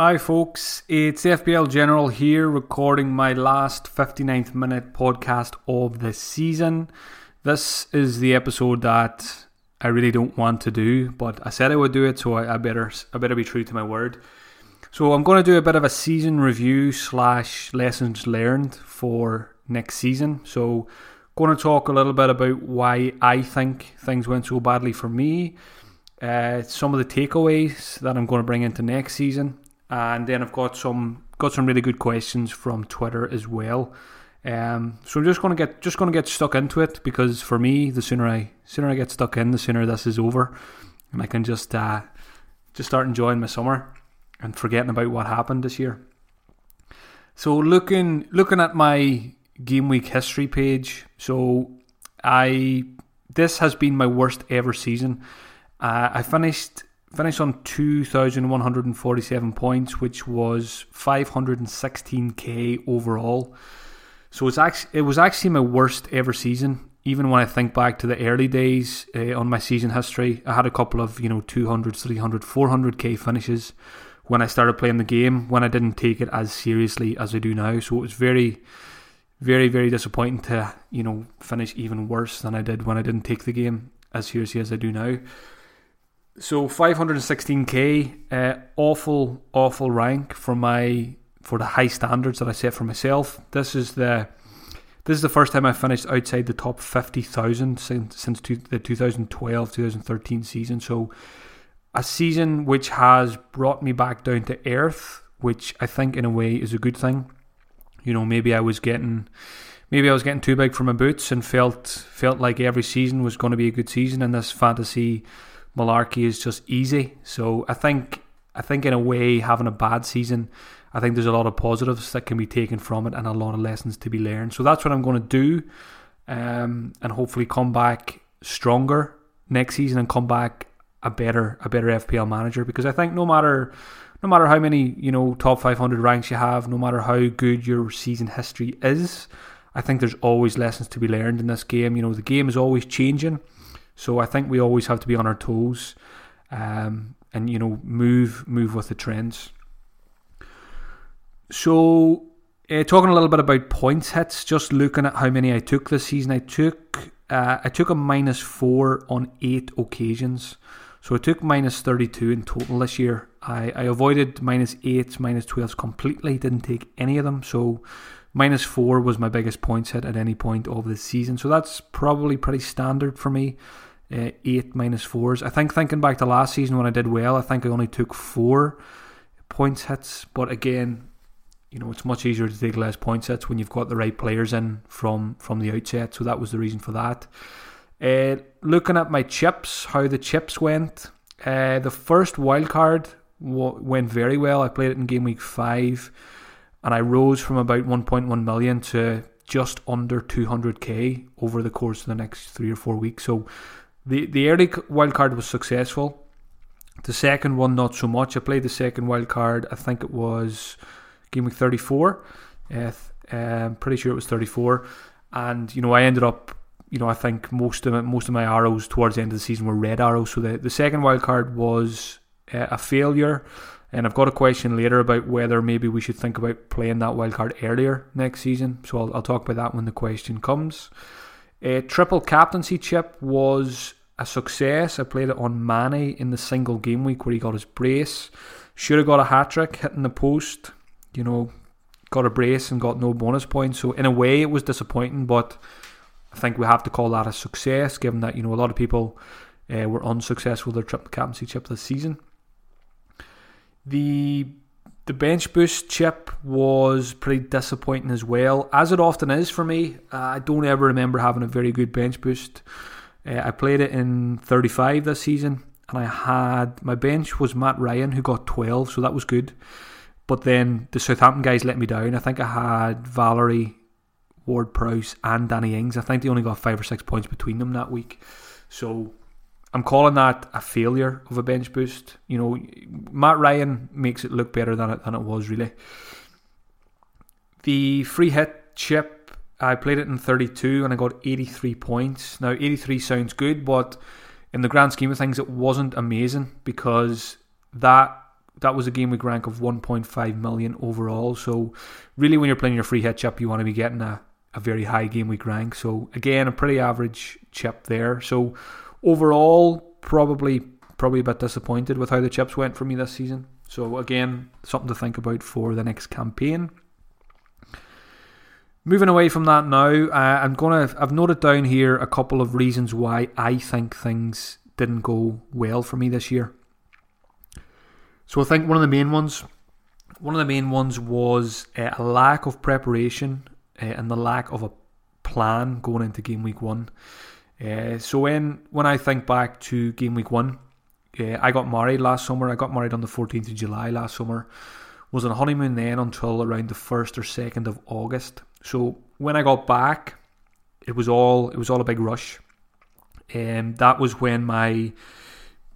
Hi, folks. It's FPL General here, recording my last 59th minute podcast of the season. This is the episode that I really don't want to do, but I said I would do it, so I, I better I better be true to my word. So I'm going to do a bit of a season review slash lessons learned for next season. So going to talk a little bit about why I think things went so badly for me, uh, some of the takeaways that I'm going to bring into next season, and then I've got some got some really good questions from Twitter as well. Um, so I'm just gonna get just gonna get stuck into it because for me, the sooner I sooner I get stuck in, the sooner this is over, and I can just uh, just start enjoying my summer and forgetting about what happened this year. So looking looking at my game week history page, so I this has been my worst ever season. Uh, I finished finished on 2,147 points, which was 516k overall. So it's actually it was actually my worst ever season. Even when I think back to the early days uh, on my season history, I had a couple of you know 200, 300, 400k finishes when I started playing the game. When I didn't take it as seriously as I do now, so it was very, very, very disappointing to you know finish even worse than I did when I didn't take the game as seriously as I do now. So 516k, uh, awful, awful rank for my for the high standards that I set for myself. This is the this is the first time I finished outside the top 50,000 since since the 2012-2013 season. So a season which has brought me back down to earth, which I think in a way is a good thing. You know, maybe I was getting maybe I was getting too big for my boots and felt felt like every season was going to be a good season and this fantasy malarkey is just easy. So I think I think in a way having a bad season, I think there's a lot of positives that can be taken from it and a lot of lessons to be learned. So that's what I'm going to do, um, and hopefully come back stronger next season and come back a better a better FPL manager because I think no matter no matter how many you know top 500 ranks you have, no matter how good your season history is, I think there's always lessons to be learned in this game. You know the game is always changing. So I think we always have to be on our toes, um, and you know move move with the trends. So uh, talking a little bit about points hits, just looking at how many I took this season, I took uh, I took a minus four on eight occasions. So I took minus 32 in total this year. I, I avoided minus 8s, minus 12s completely, didn't take any of them. So minus 4 was my biggest points hit at any point of the season. So that's probably pretty standard for me uh, eight minus fours. I think thinking back to last season when I did well, I think I only took four points hits. But again, you know, it's much easier to take less points hits when you've got the right players in from from the outset. So that was the reason for that. Uh, looking at my chips, how the chips went. Uh, the first wild card w- went very well. I played it in game week five, and I rose from about 1.1 million to just under 200k over the course of the next three or four weeks. So the the early wild card was successful. The second one, not so much. I played the second wild card. I think it was game week thirty four. Uh, I'm pretty sure it was thirty four, and you know I ended up. You know, I think most of most of my arrows towards the end of the season were red arrows. So the, the second wild card was uh, a failure. And I've got a question later about whether maybe we should think about playing that wild card earlier next season. So I'll, I'll talk about that when the question comes. A triple captaincy chip was a success. I played it on Manny in the single game week where he got his brace. Should have got a hat trick hitting the post. You know, got a brace and got no bonus points. So in a way, it was disappointing, but I think we have to call that a success, given that you know a lot of people uh, were unsuccessful their triple captaincy chip this season. The the bench boost chip was pretty disappointing as well, as it often is for me. Uh, I don't ever remember having a very good bench boost. Uh, I played it in 35 this season, and I had my bench was Matt Ryan who got 12, so that was good. But then the Southampton guys let me down. I think I had Valery, Ward Prowse, and Danny Ings. I think they only got five or six points between them that week. So I'm calling that a failure of a bench boost. You know, Matt Ryan makes it look better than it than it was really. The free hit chip I played it in 32 and I got 83 points. Now, 83 sounds good, but in the grand scheme of things, it wasn't amazing because that that was a game week rank of 1.5 million overall. So really, when you're playing your free hit chip, you want to be getting a, a very high game week rank. So again, a pretty average chip there. So overall, probably probably a bit disappointed with how the chips went for me this season. So again, something to think about for the next campaign. Moving away from that now, uh, I'm gonna. I've noted down here a couple of reasons why I think things didn't go well for me this year. So I think one of the main ones, one of the main ones was uh, a lack of preparation uh, and the lack of a plan going into game week one. Uh, so when when I think back to game week one, uh, I got married last summer. I got married on the 14th of July last summer. Was on honeymoon then until around the first or second of August. So when I got back, it was all it was all a big rush. And um, that was when my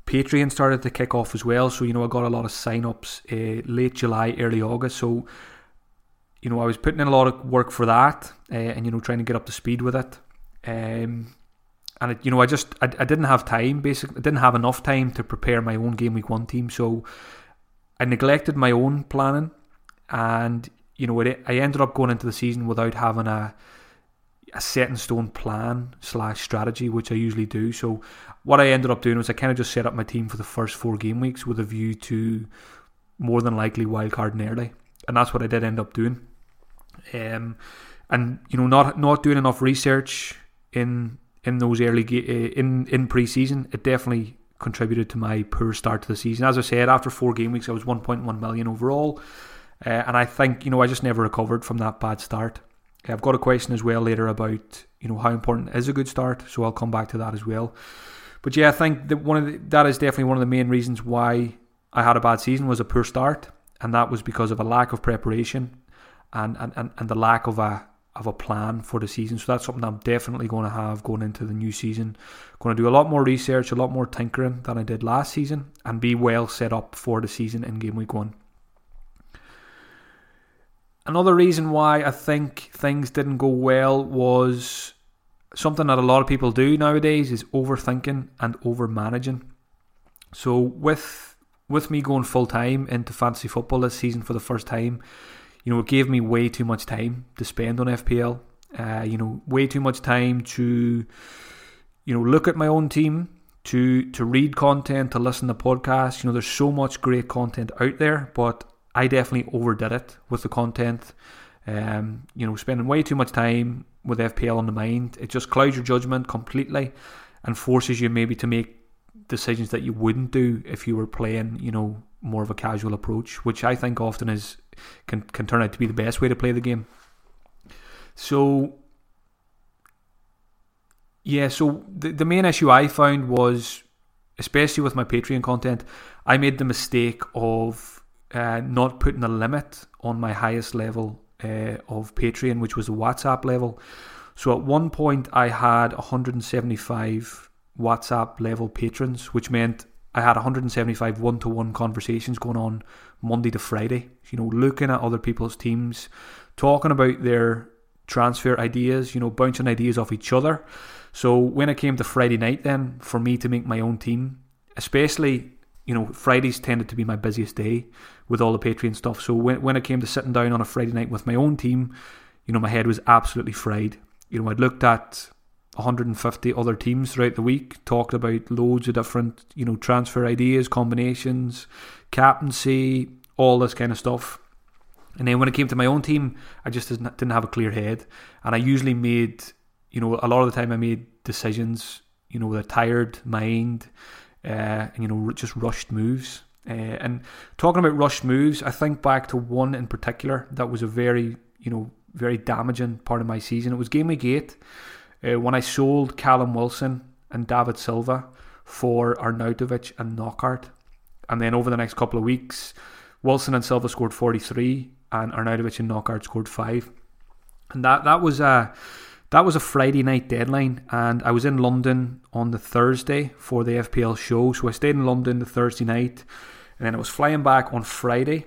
Patreon started to kick off as well. So, you know, I got a lot of sign ups uh, late July, early August. So, you know, I was putting in a lot of work for that uh, and, you know, trying to get up to speed with it. Um, and, it, you know, I just, I, I didn't have time, basically. I didn't have enough time to prepare my own Game Week 1 team. So I neglected my own planning. And, you know, it, I ended up going into the season without having a, a set in stone plan slash strategy, which I usually do. So what I ended up doing was I kind of just set up my team for the first four game weeks with a view to more than likely wildcard early, and that's what I did end up doing. Um, and you know, not not doing enough research in in those early ga- uh, in in preseason, it definitely contributed to my poor start to the season. As I said, after four game weeks, I was 1.1 million overall, uh, and I think you know I just never recovered from that bad start. I've got a question as well later about you know how important is a good start, so I'll come back to that as well. But yeah, I think that one of the, that is definitely one of the main reasons why I had a bad season was a poor start, and that was because of a lack of preparation and and, and, and the lack of a of a plan for the season. So that's something I'm definitely going to have going into the new season. Going to do a lot more research, a lot more tinkering than I did last season, and be well set up for the season in game week one. Another reason why I think things didn't go well was something that a lot of people do nowadays is overthinking and over managing. So with with me going full time into fantasy football this season for the first time, you know, it gave me way too much time to spend on FPL. Uh, you know, way too much time to, you know, look at my own team, to to read content, to listen to podcasts. You know, there's so much great content out there, but I definitely overdid it with the content. Um, you know, spending way too much time with FPL on the mind. It just clouds your judgment completely and forces you maybe to make decisions that you wouldn't do if you were playing, you know, more of a casual approach, which I think often is can can turn out to be the best way to play the game. So yeah, so the the main issue I found was especially with my Patreon content, I made the mistake of uh, not putting a limit on my highest level uh, of Patreon, which was the WhatsApp level. So at one point, I had 175 WhatsApp level patrons, which meant I had 175 one to one conversations going on Monday to Friday. You know, looking at other people's teams, talking about their transfer ideas, you know, bouncing ideas off each other. So when it came to Friday night, then for me to make my own team, especially you know, Fridays tended to be my busiest day with all the Patreon stuff. So when, when it came to sitting down on a Friday night with my own team, you know, my head was absolutely fried. You know, I'd looked at 150 other teams throughout the week, talked about loads of different, you know, transfer ideas, combinations, captaincy, all this kind of stuff. And then when it came to my own team, I just didn't have a clear head. And I usually made, you know, a lot of the time I made decisions, you know, with a tired mind uh, and you know just rushed moves. Uh, and talking about rushed moves, I think back to one in particular that was a very you know very damaging part of my season. It was game week eight uh, when I sold Callum Wilson and David Silva for Arnautovic and Knockaert, And then over the next couple of weeks, Wilson and Silva scored 43 and Arnautovic and Knockaert scored 5. And that, that was a that was a Friday night deadline, and I was in London on the Thursday for the FPL show. So I stayed in London the Thursday night, and then I was flying back on Friday.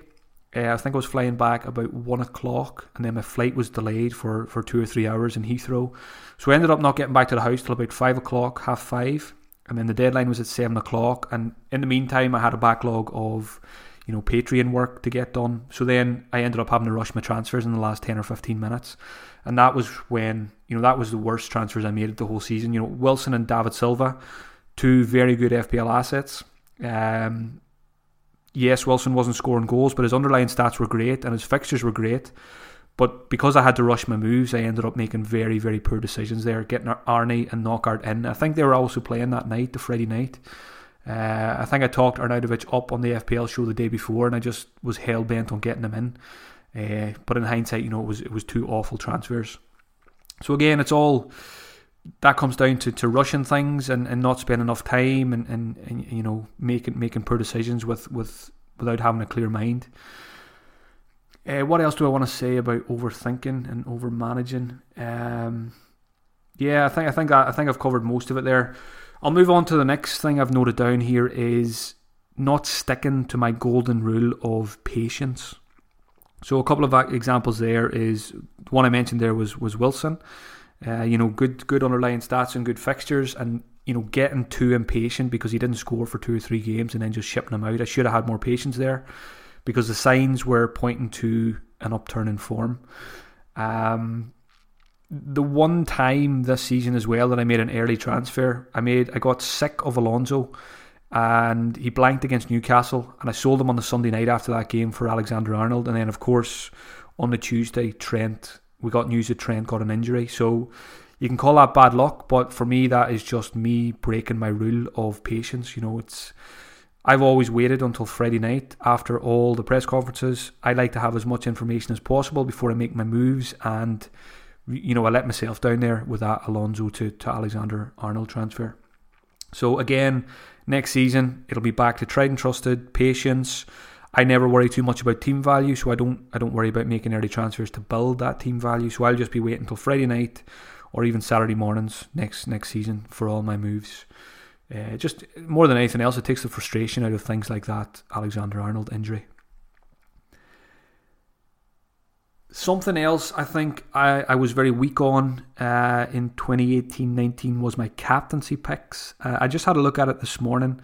Uh, I think I was flying back about one o'clock, and then my flight was delayed for, for two or three hours in Heathrow. So I ended up not getting back to the house till about five o'clock, half five, and then the deadline was at seven o'clock. And in the meantime, I had a backlog of you know, Patreon work to get done. So then I ended up having to rush my transfers in the last 10 or 15 minutes. And that was when, you know, that was the worst transfers I made the whole season. You know, Wilson and David Silva, two very good FPL assets. Um, yes, Wilson wasn't scoring goals, but his underlying stats were great and his fixtures were great. But because I had to rush my moves, I ended up making very, very poor decisions there, getting Arnie and Knockaert in. I think they were also playing that night, the Friday night. Uh, I think I talked Arnautovic up on the FPL show the day before, and I just was hell bent on getting him in. Uh, but in hindsight, you know, it was it was two awful transfers. So again, it's all that comes down to, to rushing things and, and not spending enough time and, and, and you know making making poor decisions with, with without having a clear mind. Uh, what else do I want to say about overthinking and over managing? Um, yeah, I think I think I, I think I've covered most of it there. I'll move on to the next thing I've noted down here is not sticking to my golden rule of patience. So a couple of examples there is the one I mentioned there was was Wilson. Uh, you know, good good underlying stats and good fixtures, and you know, getting too impatient because he didn't score for two or three games and then just shipping him out. I should have had more patience there because the signs were pointing to an upturn in form. Um, the one time this season as well that I made an early transfer, I made I got sick of Alonso and he blanked against Newcastle and I sold him on the Sunday night after that game for Alexander Arnold. And then of course on the Tuesday Trent we got news that Trent got an injury. So you can call that bad luck but for me that is just me breaking my rule of patience. You know it's I've always waited until Friday night after all the press conferences. I like to have as much information as possible before I make my moves. And you know, I let myself down there with that Alonso to, to Alexander Arnold transfer. So again, next season it'll be back to tried and trusted patience. I never worry too much about team value, so I don't I don't worry about making early transfers to build that team value. So I'll just be waiting until Friday night or even Saturday mornings next next season for all my moves. Uh, just more than anything else, it takes the frustration out of things like that Alexander Arnold injury. Something else I think I, I was very weak on uh, in 2018-19 was my captaincy picks. Uh, I just had a look at it this morning.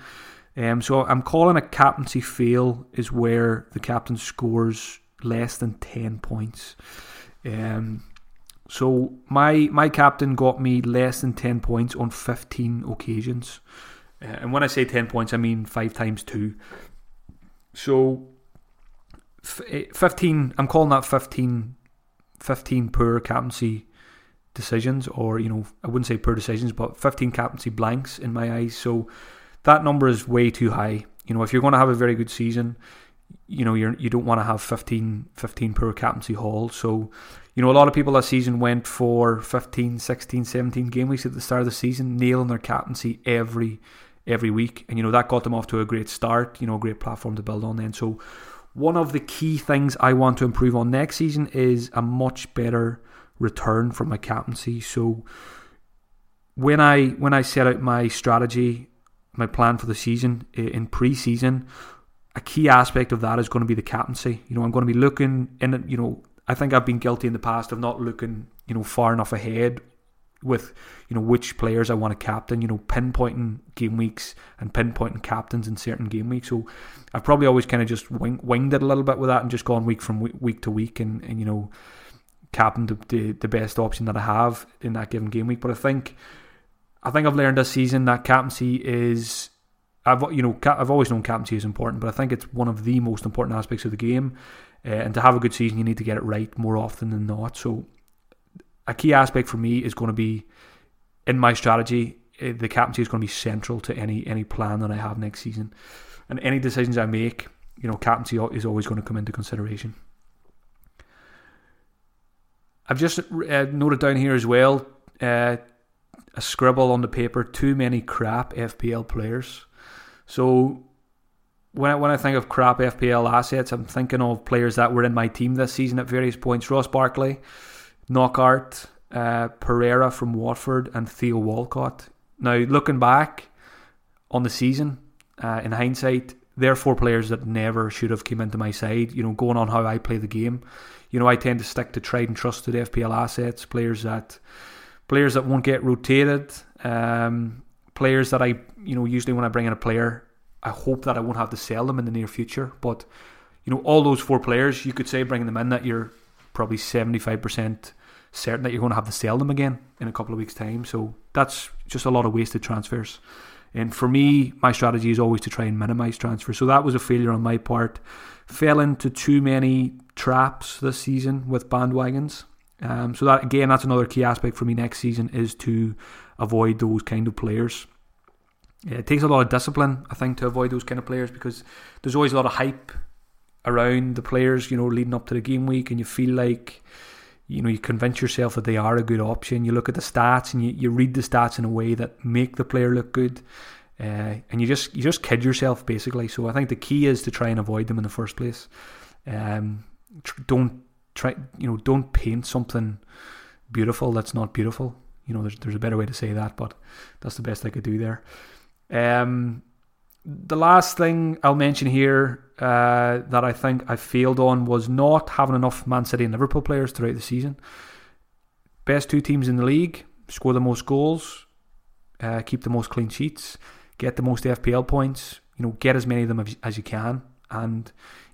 Um, so I'm calling a captaincy fail is where the captain scores less than 10 points. Um, so my my captain got me less than 10 points on 15 occasions. Uh, and when I say 10 points, I mean 5 times 2. So Eh, 15 i'm calling that 15 15 poor captaincy decisions or you know i wouldn't say poor decisions but 15 captaincy blanks in my eyes. So that number is way too high. You know if you're going to have a very good season you know you're you don't want to have 15 15 poor captaincy hauls. So you know a lot of people that season went for 15 16 17 game weeks at the start of the season nailing their captaincy every every week. And you know that got them off to a great start you know a great platform to build on then. So one of the key things I want to improve on next season is a much better return from my captaincy. So when I when I set out my strategy, my plan for the season eh, in pre-season, a key aspect of that is going to be the captaincy. You know, I'm going to be looking in. You know, I think I've been guilty in the past of not looking, you know, far enough ahead with you know which players I want to captain. You know, pinpointing game weeks and pinpointing captains in certain game weeks. So I've probably always kind of just wing, winged it a little bit with that and just gone week from week, week to week and, and you know captain the, the the best option that I have in that given game week. But I think I think I've learned this season that captaincy is. I've you know I've always known captaincy is important, but I think it's one of the most important aspects of the game. Uh, and to have a good season, you need to get it right more often than not. So a key aspect for me is going to be in my strategy. Eh, the captaincy is going to be central to any any plan that I have next season, and any decisions I make, you know, captaincy is always going to come into consideration. I've just uh, noted down here as well uh, a scribble on the paper. Too many crap FPL players. So when I, when I think of crap FPL assets, I'm thinking of players that were in my team this season at various points. Ross Barkley, Knockaert, uh, Pereira from Watford, and Theo Walcott. Now, looking back on the season, uh, in hindsight, they're four players that never should have came into my side. You know, going on how I play the game, you know, I tend to stick to tried and trusted FPL assets, players that players that won't get rotated, um, players that I, you know, usually when I bring in a player, I hope that I won't have to sell them in the near future. But you know, all those four players, you could say bringing them in that you're probably seventy five percent certain that you're going to have to sell them again in a couple of weeks' time. So that's just a lot of wasted transfers. And for me, my strategy is always to try and minimise transfers. So that was a failure on my part. Fell into too many traps this season with bandwagons. Um, so that again, that's another key aspect for me next season is to avoid those kind of players. it takes a lot of discipline, I think, to avoid those kind of players because there's always a lot of hype around the players, you know, leading up to the game week, and you feel like you know you convince yourself that they are a good option. You look at the stats and you, you read the stats in a way that make the player look good, uh, and you just you just kid yourself basically. So I think the key is to try and avoid them in the first place. Um, don't try you know don't paint something beautiful that's not beautiful. You know there's there's a better way to say that, but that's the best I could do there. Um, the last thing I'll mention here uh, that I think I failed on was not having enough Man City and Liverpool players throughout the season. Best two teams in the league, score the most goals, uh, keep the most clean sheets, get the most FPL points. You know, get as many of them as you can. And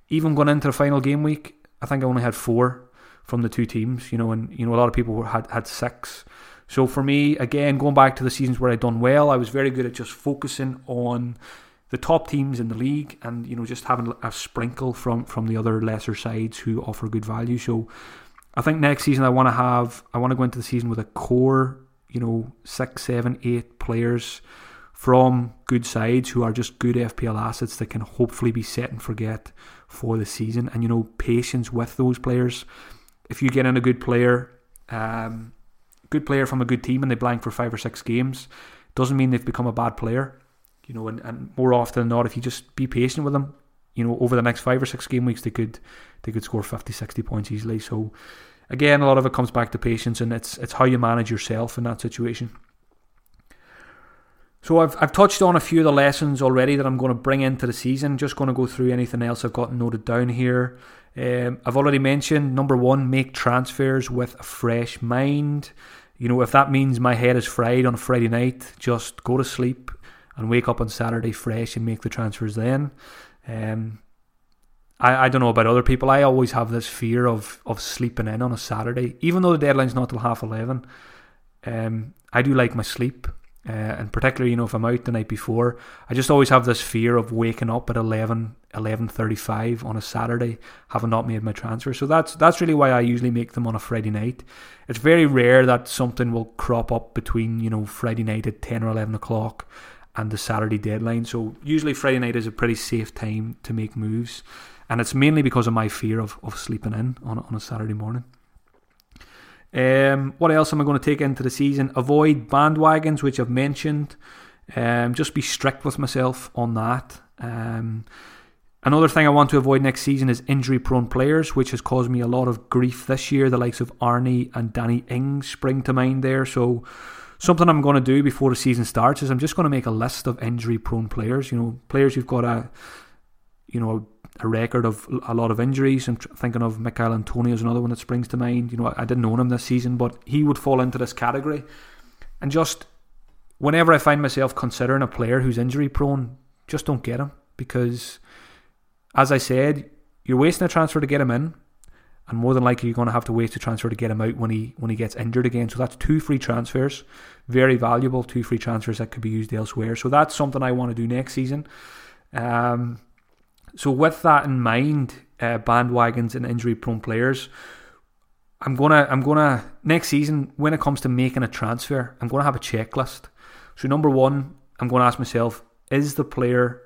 even going into the final game week, I think I only had four from the two teams. You know, and you know a lot of people had had six. So for me, again, going back to the seasons where I'd done well, I was very good at just focusing on the top teams in the league, and you know just having a sprinkle from from the other lesser sides who offer good value. So I think next season I want to have I want to go into the season with a core, you know, six, seven, eight players from good sides who are just good FPL assets that can hopefully be set and forget for the season. And you know, patience with those players. If you get in a good player, um, good player from a good team, and they blank for five or six games, doesn't mean they've become a bad player you know, and, and more often than not, if you just be patient with them, you know, over the next five or six game weeks, they could they could score 50, 60 points easily. So again, a lot of it comes back to patience, and it's it's how you manage yourself in that situation. So I've I've touched on a few of the lessons already that I'm going to bring into the season. Just going to go through anything else I've got noted down here. Um, I've already mentioned number one, make transfers with a fresh mind. You know, if that means my head is fried on a Friday night, just go to sleep and wake up on Saturday fresh and make the transfers then. Um, I, I don't know about other people. I always have this fear of, of sleeping in on a Saturday, even though the deadline's not till half eleven. Um, I do like my sleep, uh, and particularly you know if I'm out the night before, I just always have this fear of waking up at 11, 11.35 on a Saturday, having not made my transfer. So that's that's really why I usually make them on a Friday night. It's very rare that something will crop up between you know Friday night at ten or eleven o'clock and the Saturday deadline. So usually Friday night is a pretty safe time to make moves, and it's mainly because of my fear of, of sleeping in on on a Saturday morning. Um, what else am I going to take into the season? Avoid bandwagons, which I've mentioned. Um, just be strict with myself on that. Um, another thing I want to avoid next season is injury-prone players, which has caused me a lot of grief this year. The likes of Arnie and Danny Ings spring to mind there. So something I'm going to do before the season starts is I'm just going to make a list of injury-prone players. You know, players who've got a, you know, a record of a lot of injuries. I'm thinking of Michail Antonio is another one that springs to mind. You know, I didn't own him this season, but he would fall into this category. And just whenever I find myself considering a player who's injury-prone, just don't get him because, as I said, you're wasting a transfer to get him in and more than likely you're going to have to wait to transfer to get him out when he when he gets injured again. So that's two free transfers, very valuable two free transfers that could be used elsewhere. So that's something I want to do next season. Um, so with that in mind, uh, bandwagons and injury-prone players, I'm gonna I'm gonna next season when it comes to making a transfer, I'm gonna have a checklist. So number one, I'm to ask myself: Is the player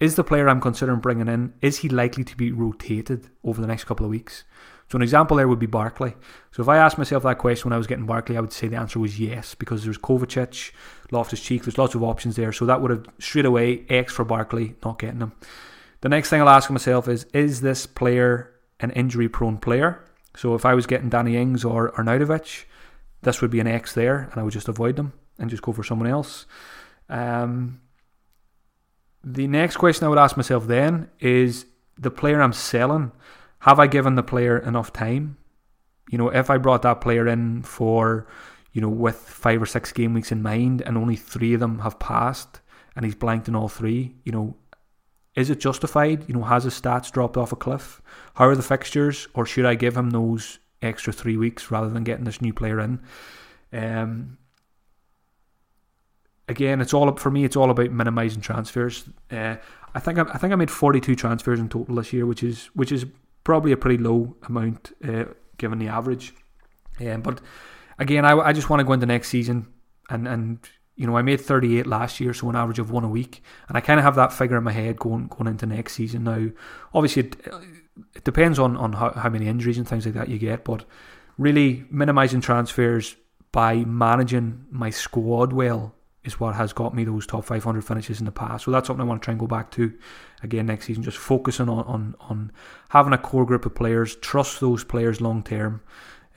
is the player I'm considering bringing in, is he likely to be rotated over the next couple of weeks? So an example there would be Barkley. So if I asked myself that question when I was getting Barkley, I would say the answer was yes, because there's Kovacic, Loftus Cheek, there's lots of options there. So that would have straight away X for Barkley, not getting him. The next thing I'll ask myself is, is this player an injury prone player? So if I was getting Danny Ings or Arnautovic, this would be an X there, and I would just avoid them and just go for someone else. Um, the next question I would ask myself then is the player I'm selling, have I given the player enough time? You know, if I brought that player in for, you know, with five or six game weeks in mind and only three of them have passed and he's blanked in all three. You know, is it justified? You know, has his stats dropped off a cliff? How are the fixtures, or should I give him those extra three weeks rather than getting this new player in? Um, again, it's all for me. It's all about minimizing transfers. Uh, I think I, I, think I made forty two transfers in total this year, which is which is probably a pretty low amount uh, given the average. Um, but again, I, I just want to go into next season and and you know, I made 38 last year, so an average of one a week, and I kind of have that figure in my head going going into next season. Now, obviously, it, it depends on on how, how many injuries and things like that you get, but really minimizing transfers by managing my squad well is what has got me those top 500 finishes in the past. So that's something I want to try and go back to again next season. Just focusing on on, on having a core group of players, trust those players long term,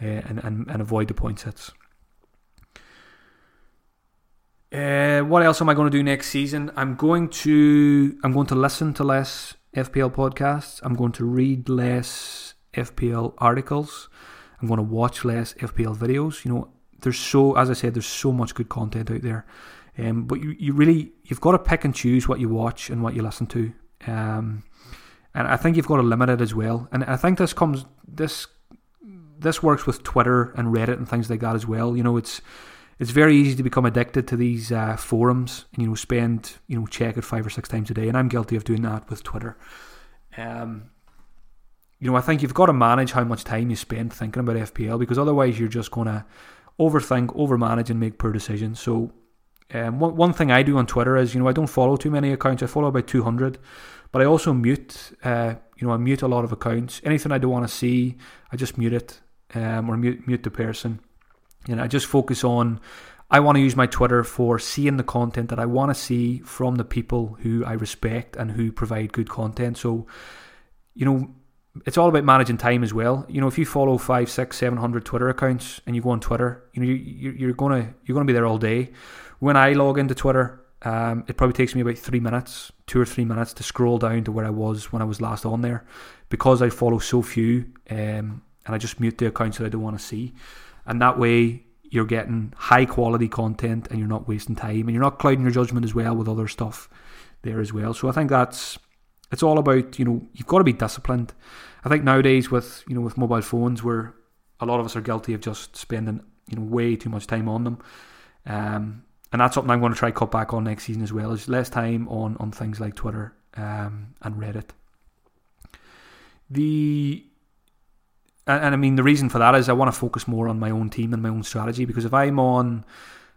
uh, and, and and avoid the points hits. Uh, what else am I going to do next season? I'm going to I'm going to listen to less FPL podcasts. I'm going to read less FPL articles. I'm going to watch less FPL videos. You know, there's so as I said, there's so much good content out there. Um, but you, you really you've got to pick and choose what you watch and what you listen to. Um, and I think you've got to limit it as well. And I think this comes this this works with Twitter and Reddit and things like that as well. You know, it's it's very easy to become addicted to these uh, forums and you know spend you know check it five or six times a day, and I'm guilty of doing that with Twitter. Um, you know, I think you've got to manage how much time you spend thinking about FPL because otherwise you're just going to overthink, overmanage, and make poor decisions. So, um, one, one thing I do on Twitter is, you know, I don't follow too many accounts. I follow about 200, but I also mute, uh, you know, I mute a lot of accounts. Anything I don't want to see, I just mute it um, or mute, mute the person. And I just focus on I want to use my Twitter for seeing the content that I want to see from the people who I respect and who provide good content. So, you know, it's all about managing time as well. You know, if you follow five, six, seven hundred Twitter accounts and you go on Twitter, you know, you, you're gonna you're gonna be there all day. When I log into Twitter, um, it probably takes me about three minutes, two or three minutes to scroll down to where I was when I was last on there, because I follow so few, um, and I just mute the accounts that I don't want to see and that way you're getting high quality content and you're not wasting time and you're not clouding your judgment as well with other stuff there as well. So I think that's it's all about you know you've got to be disciplined. I think nowadays with you know with mobile phones where a lot of us are guilty of just spending you know way too much time on them. Um, and that's something I'm going to try cut back on next season as well. Is less time on on things like Twitter um, and Reddit. The and, and I mean the reason for that is I want to focus more on my own team and my own strategy because if I'm on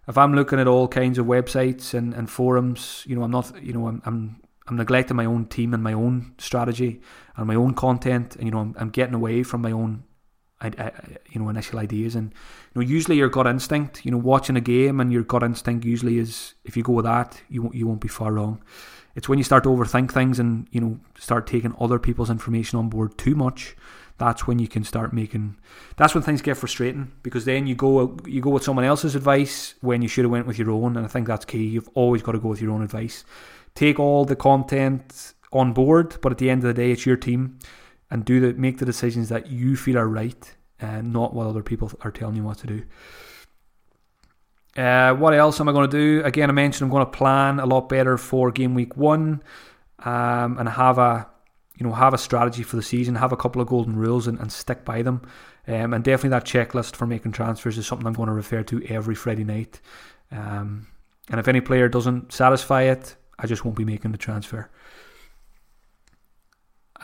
if I'm looking at all kinds of websites and, and forums, you know, I'm not, you know, I'm, I'm, I'm neglecting my own team and my own strategy and my own content, and you know, I'm, I'm getting away from my own, I, you know, initial ideas. And you know, usually your gut instinct, you know, watching a game and your gut instinct usually is if you go with that, you won't, you won't be far wrong. It's when you start to overthink things and you know start taking other people's information on board too much that's when you can start making that's when things get frustrating because then you go you go with someone else's advice when you should have went with your own and I think that's key you've always got to go with your own advice take all the content on board but at the end of the day it's your team and do the make the decisions that you feel are right and not what other people are telling you what to do uh, what else am I going to do? Again, I mentioned I'm going to plan a lot better for game week one um, and have a you know, have a strategy for the season, have a couple of golden rules and, and stick by them. Um, and definitely that checklist for making transfers is something I'm going to refer to every Friday night. Um, and if any player doesn't satisfy it, I just won't be making the transfer.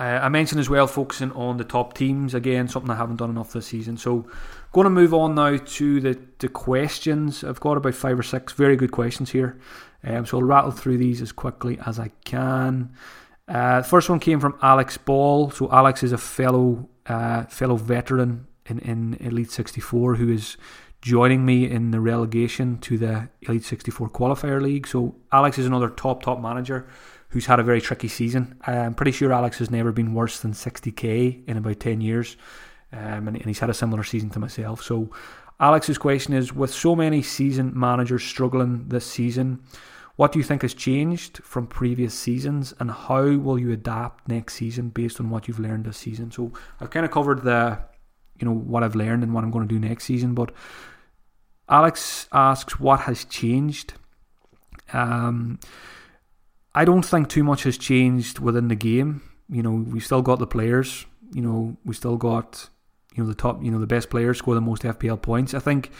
I mentioned as well focusing on the top teams again, something I haven't done enough this season. So, going to move on now to the, the questions. I've got about five or six very good questions here, um, so I'll rattle through these as quickly as I can. Uh, first one came from Alex Ball. So Alex is a fellow uh, fellow veteran in, in Elite 64 who is joining me in the relegation to the Elite 64 qualifier league. So Alex is another top top manager who's had a very tricky season. I'm pretty sure Alex has never been worse than 60k in about 10 years, um, and, and he's had a similar season to myself. So Alex's question is: with so many seasoned managers struggling this season. What do you think has changed from previous seasons, and how will you adapt next season based on what you've learned this season? So I've kind of covered the, you know, what I've learned and what I'm going to do next season. But Alex asks, what has changed? Um, I don't think too much has changed within the game. You know, we've still got the players. You know, we still got you know the top, you know, the best players score the most FPL points. I think,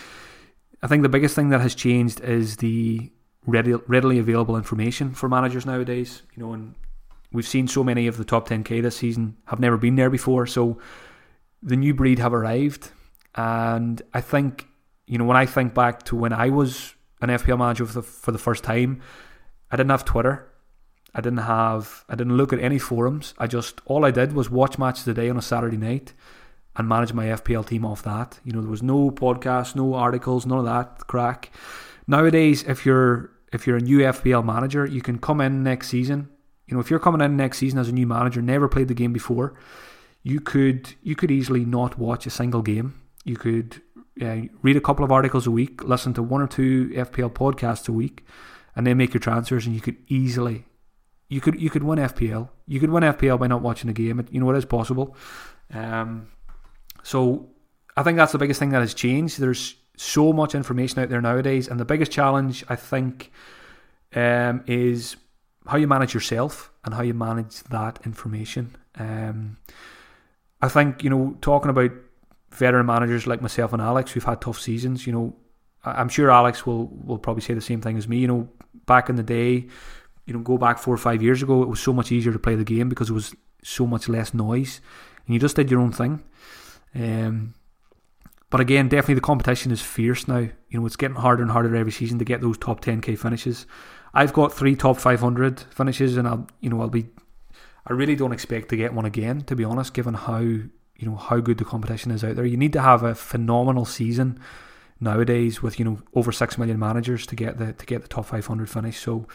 I think the biggest thing that has changed is the ready, readily available information for managers nowadays. You know, and we've seen so many of the top 10k this season have never been there before. So the new breed have arrived, and I think you know when I think back to when I was an FPL manager for the, for the first time, I didn't have Twitter. I didn't have I didn't look at any forums. I just all I did was watch matches day on a Saturday night and manage my FPL team off that. You know, there was no podcast, no articles, none of that crack. Nowadays, if you're if you're a new FPL manager, you can come in next season. You know, if you're coming in next season as a new manager, never played the game before, you could you could easily not watch a single game. You could uh, read a couple of articles a week, listen to one or two FPL podcasts a week, and then make your transfers, and you could easily you could you could win FPL. You could win FPL by not watching a game. you know it is possible. Um, so I think that's the biggest thing that has changed. There's so much information out there nowadays, and the biggest challenge I think um, is how you manage yourself and how you manage that information. Um, I think you know talking about veteran managers like myself and Alex who've had tough seasons. You know, I'm sure Alex will will probably say the same thing as me. You know, back in the day you know, go back four or five years ago, it was so much easier to play the game because it was so much less noise, and you just did your own thing. Um, but again, definitely the competition is fierce now. You know, it's getting harder and harder every season to get those top 10k finishes. I've got three top 500 finishes, and I'll, you know, I'll be. I really don't expect to get one again, to be honest, given how you know how good the competition is out there. You need to have a phenomenal season nowadays with you know over six million managers to get the to get the top 500 finish. So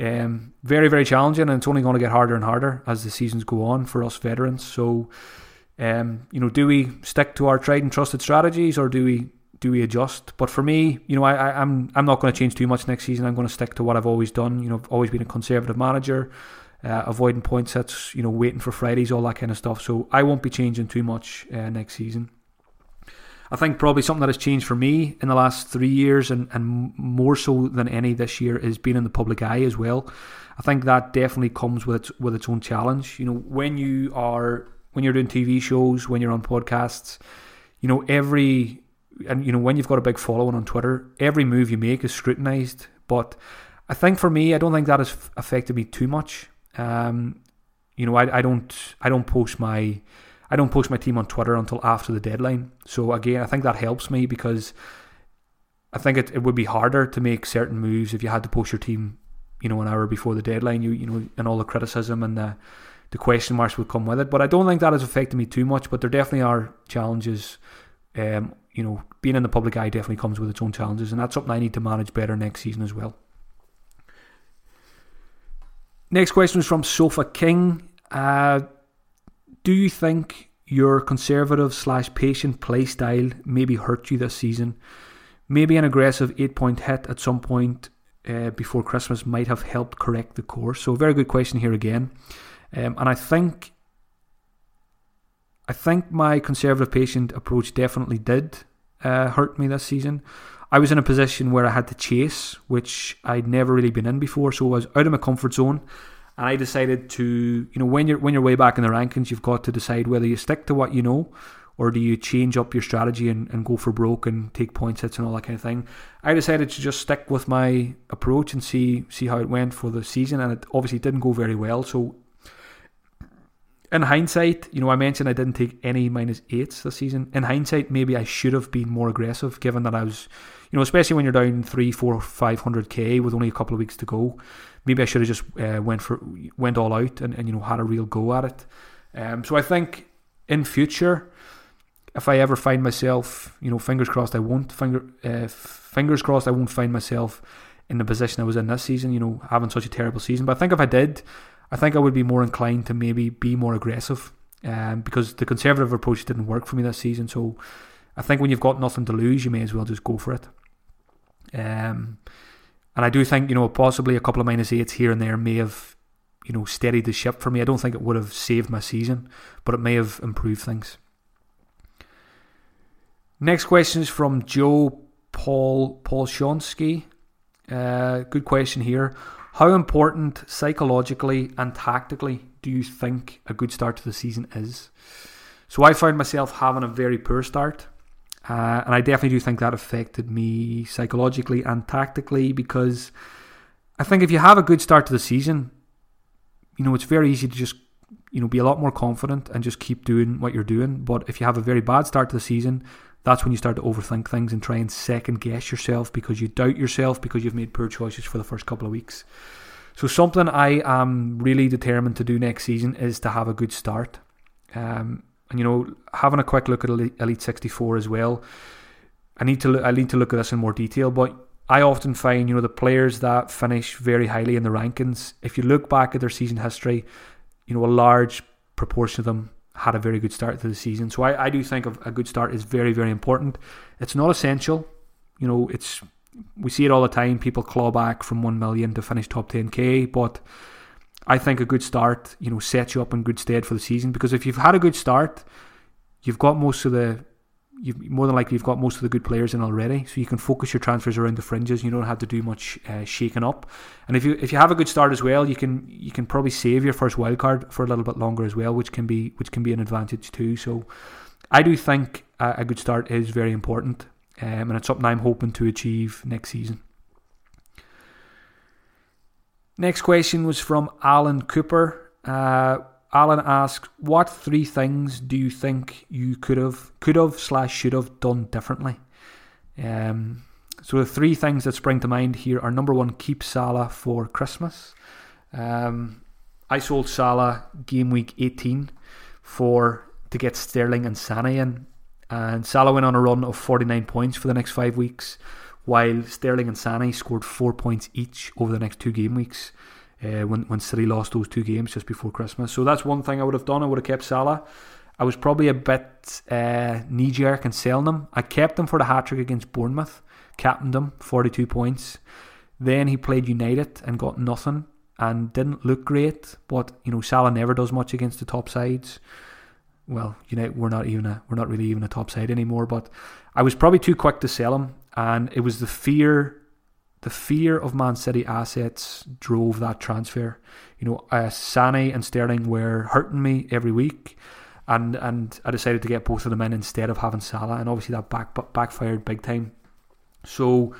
um, very, very challenging, and it's only going to get harder and harder as the seasons go on for us veterans. So, um, you know, do we stick to our tried and trusted strategies, or do we do we adjust? But for me, you know, I, I, I'm I'm not going to change too much next season. I'm going to stick to what I've always done. You know, I've always been a conservative manager, uh, avoiding points hits. You know, waiting for Fridays, all that kind of stuff. So I won't be changing too much uh, next season. I think probably something that has changed for me in the last three years and, and more so than any this year is being in the public eye as well. I think that definitely comes with its, with its own challenge. You know, when you are when you're doing TV shows, when you're on podcasts, you know every and you know when you've got a big following on Twitter, every move you make is scrutinized. But I think for me, I don't think that has affected me too much. Um, you know, I, I don't I don't post my I don't post my team on Twitter until after the deadline. So again, I think that helps me because I think it, it would be harder to make certain moves if you had to post your team, you know, an hour before the deadline. You you know, and all the criticism and the the question marks would come with it. But I don't think that has affected me too much. But there definitely are challenges. Um, you know, being in the public eye definitely comes with its own challenges, and that's something I need to manage better next season as well. Next question is from Sofa King. Uh, do you think your conservative slash patient play style maybe hurt you this season? Maybe an aggressive eight point hit at some point uh, before Christmas might have helped correct the course. So, very good question here again. Um, and I think I think my conservative patient approach definitely did uh, hurt me this season. I was in a position where I had to chase, which I'd never really been in before, so I was out of my comfort zone and I decided to, you know, when you're when you're way back in the rankings, you've got to decide whether you stick to what you know or do you change up your strategy and, and go for broke and take point hits and all that kind of thing. I decided to just stick with my approach and see see how it went for the season, and it obviously didn't go very well. So, in hindsight, you know, I mentioned I didn't take any minus eights this season. In hindsight, maybe I should have been more aggressive, given that I was, you know, especially when you're down three, four, five hundred k with only a couple of weeks to go maybe I should have just uh, went for went all out and, and you know had a real go at it. Um, so I think in future, if I ever find myself, you know, fingers crossed, I won't finger uh, fingers crossed, I won't find myself in the position I was in this season. You know, having such a terrible season. But I think if I did, I think I would be more inclined to maybe be more aggressive. Um, because the conservative approach didn't work for me this season. So I think when you've got nothing to lose, you may as well just go for it. Um, and I do think, you know, possibly a couple of minus eights here and there may have, you know, steadied the ship for me. I don't think it would have saved my season, but it may have improved things. Next question is from Joe Paul Paul Shonsky. Uh, good question here. How important psychologically and tactically do you think a good start to the season is? So I found myself having a very poor start. Uh, and I definitely do think that affected me psychologically and tactically because I think if you have a good start to the season, you know, it's very easy to just, you know, be a lot more confident and just keep doing what you're doing. But if you have a very bad start to the season, that's when you start to overthink things and try and second guess yourself because you doubt yourself because you've made poor choices for the first couple of weeks. So something I am really determined to do next season is to have a good start. Um, and you know, having a quick look at Elite 64 as well. I need to look, I need to look at this in more detail, but I often find you know the players that finish very highly in the rankings. If you look back at their season history, you know a large proportion of them had a very good start to the season. So I, I do think a good start is very very important. It's not essential, you know. It's we see it all the time. People claw back from one million to finish top 10k, but I think a good start, you know, sets you up in good stead for the season because if you've had a good start, you've got most of the you've more than likely you've got most of the good players in already, so you can focus your transfers around the fringes. You don't have to do much uh, shaking up. And if you if you have a good start as well, you can you can probably save your first wild card for a little bit longer as well, which can be which can be an advantage too. So I do think a, a good start is very important, um, and it's something I'm hoping to achieve next season. Next question was from Alan Cooper. Uh, Alan asks, "What three things do you think you could have, could have slash should have done differently?" Um, so the three things that spring to mind here are number one, keep Salah for Christmas. Um, I sold Salah game week 18 for to get Sterling and Sané in, and Salah went on a run of 49 points for the next five weeks while Sterling and Sané scored four points each over the next two game weeks. Uh, when when City lost those two games just before Christmas, so that's one thing I would have done. I would have kept Salah. I was probably a bit uh, knee jerk in selling him. I kept him for the hat trick against Bournemouth, captained him, 42 points. Then he played United and got nothing and didn't look great. But you know, Salah never does much against the top sides. Well, United we're not even a we're not really even a top side anymore. But I was probably too quick to sell him and it was the fear the fear of Man City assets drove that transfer. You know, uh, Sané and Sterling were hurting me every week, and and I decided to get both of them in instead of having Salah, and obviously that back backfired big time. So,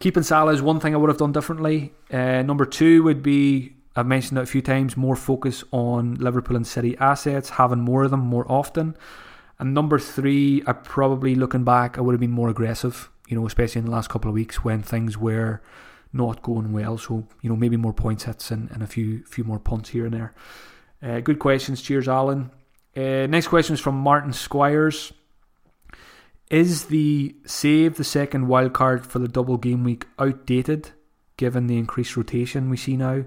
keeping Salah is one thing I would have done differently. Uh, number two would be I've mentioned it a few times more focus on Liverpool and City assets, having more of them more often. And number three, I probably looking back, I would have been more aggressive you know, especially in the last couple of weeks when things were not going well. So, you know, maybe more points hits and, and a few few more punts here and there. Uh, good questions. Cheers, Alan. Uh, next question is from Martin Squires. Is the save the second wild card for the double game week outdated given the increased rotation we see now?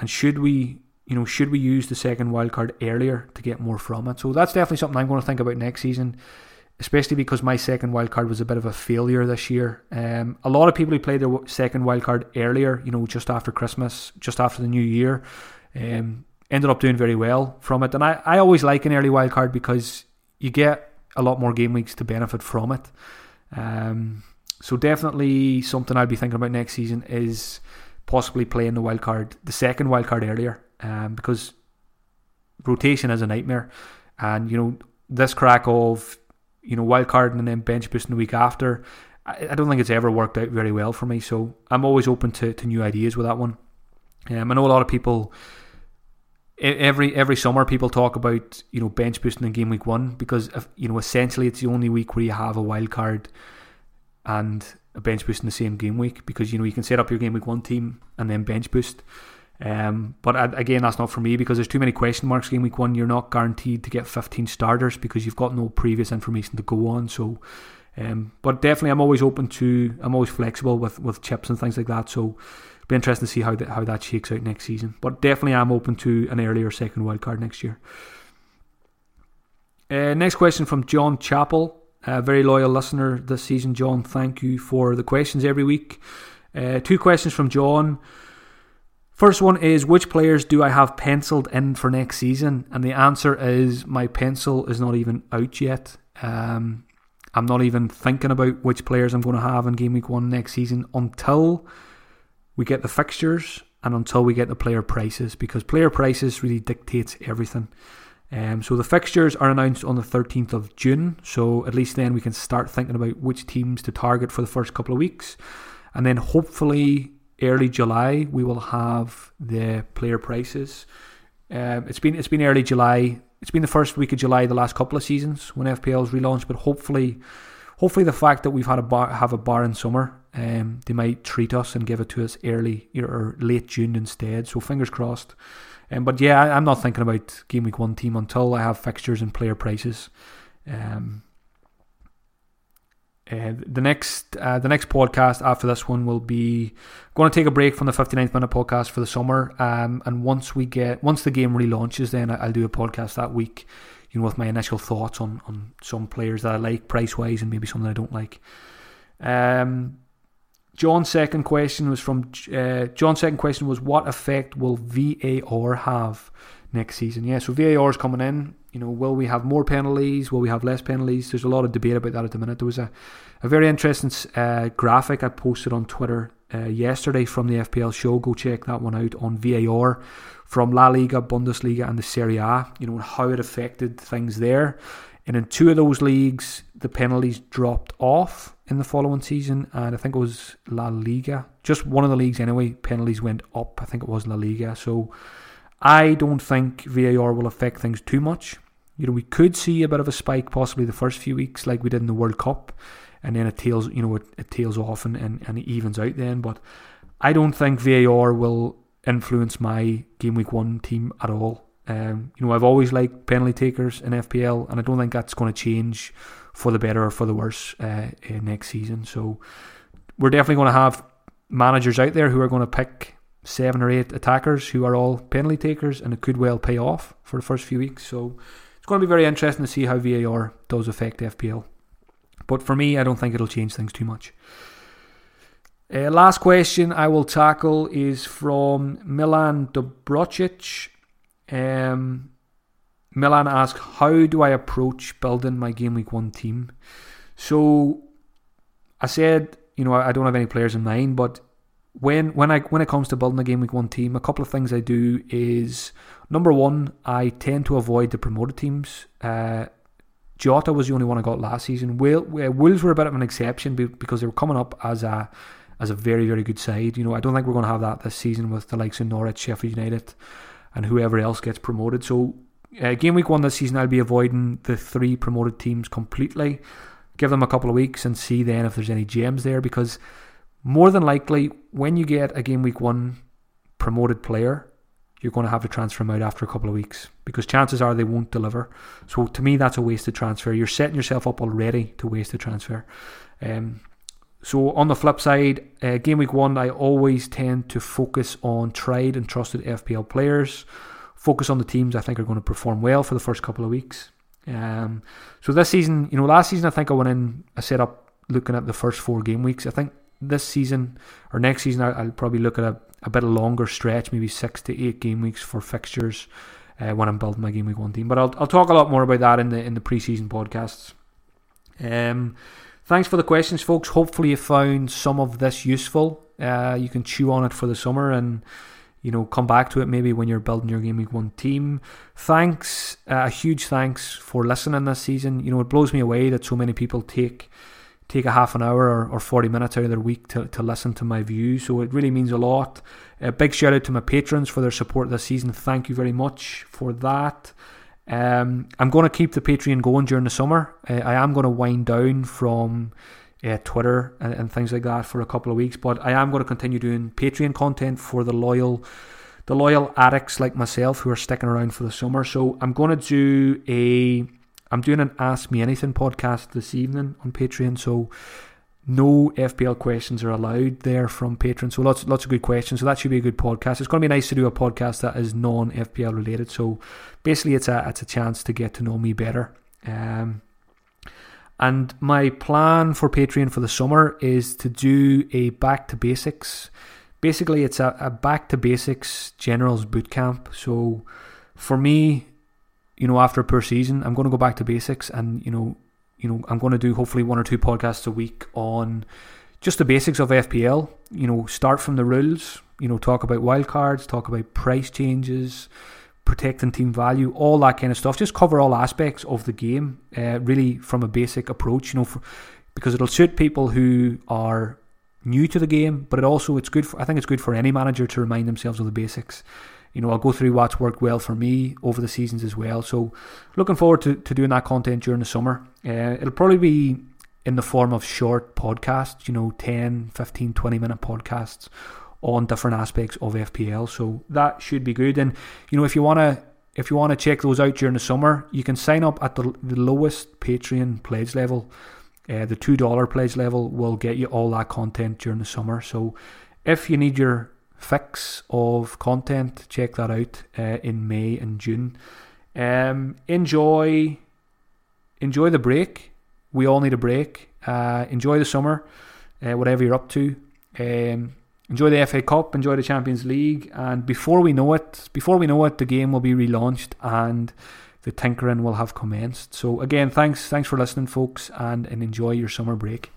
And should we, you know, should we use the second wild card earlier to get more from it? So that's definitely something I'm going to think about next season especially because my second wild card was a bit of a failure this year. Um, a lot of people who played their second wild card earlier, you know, just after Christmas, just after the new year, um, ended up doing very well from it. And I, I always like an early wild card because you get a lot more game weeks to benefit from it. Um, so definitely something I'll be thinking about next season is possibly playing the wild card, the second wild card earlier, um, because rotation is a nightmare. And you know this crack of you know, wild card and then bench boosting the week after. I, I, don't think it's ever worked out very well for me. So I'm always open to, to new ideas with that one. Um, I know a lot of people every every summer people talk about you know bench boosting in game week one because if, you know essentially it's the only week where you have a wild card and a bench boost in the same game week because you know you can set up your game week one team and then bench boost. Um, but again, that's not for me because there's too many question marks game week one. You're not guaranteed to get 15 starters because you've got no previous information to go on. So, um, but definitely, I'm always open to. I'm always flexible with, with chips and things like that. So, it'll be interesting to see how that how that shakes out next season. But definitely, I'm open to an earlier second wild card next year. Uh, next question from John Chappell, a very loyal listener this season. John, thank you for the questions every week. Uh, two questions from John. First one is which players do I have penciled in for next season? And the answer is my pencil is not even out yet. Um, I'm not even thinking about which players I'm going to have in game week one next season until we get the fixtures and until we get the player prices, because player prices really dictates everything. Um, so the fixtures are announced on the 13th of June, so at least then we can start thinking about which teams to target for the first couple of weeks, and then hopefully early July we will have the player prices. Um, it's been it's been early July. It's been the first week of July the last couple of seasons when FPL's relaunched, but hopefully, hopefully the fact that we've had a bar, have a bar in summer, um, they might treat us and give it to us early or late June instead. So fingers crossed. Um, but yeah, I, am not thinking about game week one team until I have fixtures and player prices. Um, uh, the next uh, the next podcast after this one will be going to take a break from the 59th minute podcast for the summer um, and once we get once the game relaunches then I'll do a podcast that week you know with my initial thoughts on on some players that I like price wise and maybe some that I don't like um, John's second question was from uh, John's second question was what effect will VAR have next season? Yeah, so VAR is coming in. You know, will we have more penalties? Will we have less penalties? There's a lot of debate about that at the minute. There was a, a very interesting uh, graphic I posted on Twitter uh, yesterday from the FPL show. Go check that one out on VAR from La Liga, Bundesliga, and the Serie A. You know how it affected things there. And in two of those leagues, the penalties dropped off in the following season, and I think it was La Liga. Just one of the leagues anyway, penalties went up. I think it was La Liga. So I don't think VAR will affect things too much. You know, we could see a bit of a spike possibly the first few weeks, like we did in the World Cup, and then it tails, you know, it, it tails off and, and, and it evens out then. But I don't think VAR will influence my game week one team at all. Um, you know, I've always liked penalty takers in FPL, and I don't think that's going to change for the better or for the worse uh, next season. So we're definitely going to have managers out there who are going to pick seven or eight attackers who are all penalty takers, and it could well pay off for the first few weeks. So it's going to be very interesting to see how VAR does affect FPL. But for me, I don't think it'll change things too much. Uh, last question I will tackle is from Milan Dobrocic. Um, Milan asks, How do I approach building my game week one team? So I said, you know, I don't have any players in mind, but when when I when it comes to building a game week one team, a couple of things I do is number one, I tend to avoid the promoted teams. Uh, Jota was the only one I got last season. Wolves were a bit of an exception because they were coming up as a as a very very good side. You know, I don't think we're going to have that this season with the likes of Norwich, Sheffield United, and whoever else gets promoted. So, uh, game week one this season, I'll be avoiding the three promoted teams completely. Give them a couple of weeks and see then if there's any gems there because more than likely, when you get a game week one promoted player, you're going to have to transfer them out after a couple of weeks because chances are they won't deliver. So to me, that's a wasted transfer. You're setting yourself up already to waste a transfer. Um, so on the flip side, uh, game week one, I always tend to focus on tried and trusted FPL players. Focus on the teams I think are going to perform well for the first couple of weeks. Um, so this season, you know, last season I think I went in, I set up looking at the first four game weeks. I think this season or next season I'll, probably look at a, a bit longer stretch, maybe six to eight game weeks for fixtures uh, when I'm building my game week one team. But I'll I'll talk a lot more about that in the in the preseason podcasts. Um, Thanks for the questions, folks. Hopefully, you found some of this useful. Uh, you can chew on it for the summer and you know come back to it maybe when you're building your game week one team. Thanks, uh, a huge thanks for listening this season. You know it blows me away that so many people take take a half an hour or, or 40 minutes out of their week to, to listen to my views. So it really means a lot. A big shout out to my patrons for their support this season. Thank you very much for that. Um, I'm going to keep the Patreon going during the summer. Uh, I am going to wind down from uh, Twitter and, and, things like that for a couple of weeks, but I am going to continue doing Patreon content for the loyal, the loyal addicts like myself who are sticking around for the summer. So I'm going to do a, I'm doing an Ask Me Anything podcast this evening on Patreon. So no FPL questions are allowed there from patrons. So lots lots of good questions. So that should be a good podcast. It's going to be nice to do a podcast that is non FPL related. So basically, it's a it's a chance to get to know me better. Um, and my plan for Patreon for the summer is to do a back to basics. Basically, it's a, a back to basics generals boot camp. So for me, you know, after a poor season, I'm going to go back to basics and you know you know, I'm going to do hopefully one or two podcasts a week on just the basics of FPL. You know, start from the rules, you know, talk about wildcards, talk about price changes, protecting team value, all that kind of stuff. Just cover all aspects of the game, uh, really from a basic approach, you know, for, because it'll suit people who are new to the game, but it also it's good. For, I think it's good for any manager to remind themselves of the basics. You know, I'll go through what's worked well for me over the seasons as well. So, looking forward to, to doing that content during the summer. Uh, it'll probably be in the form of short podcasts, you know, 10, 15, 20 minute podcasts on different aspects of FPL. So that should be good. And you know, if you want to if you want to check those out during the summer, you can sign up at the, the lowest Patreon pledge level. Uh, the two dollar pledge level will get you all that content during the summer. So if you need your fix of content, check that out uh, in May and June. Um, enjoy enjoy the break. We all need a break. Uh, enjoy the summer, uh, whatever you're up to. Um, enjoy the FA Cup, enjoy the Champions League, and before we know it, before we know it, the game will be relaunched and the tinkering will have commenced. So again, thanks, thanks for listening, folks, and, and enjoy your summer break.